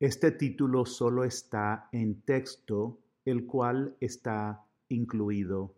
Este título solo está en texto, el cual está incluido.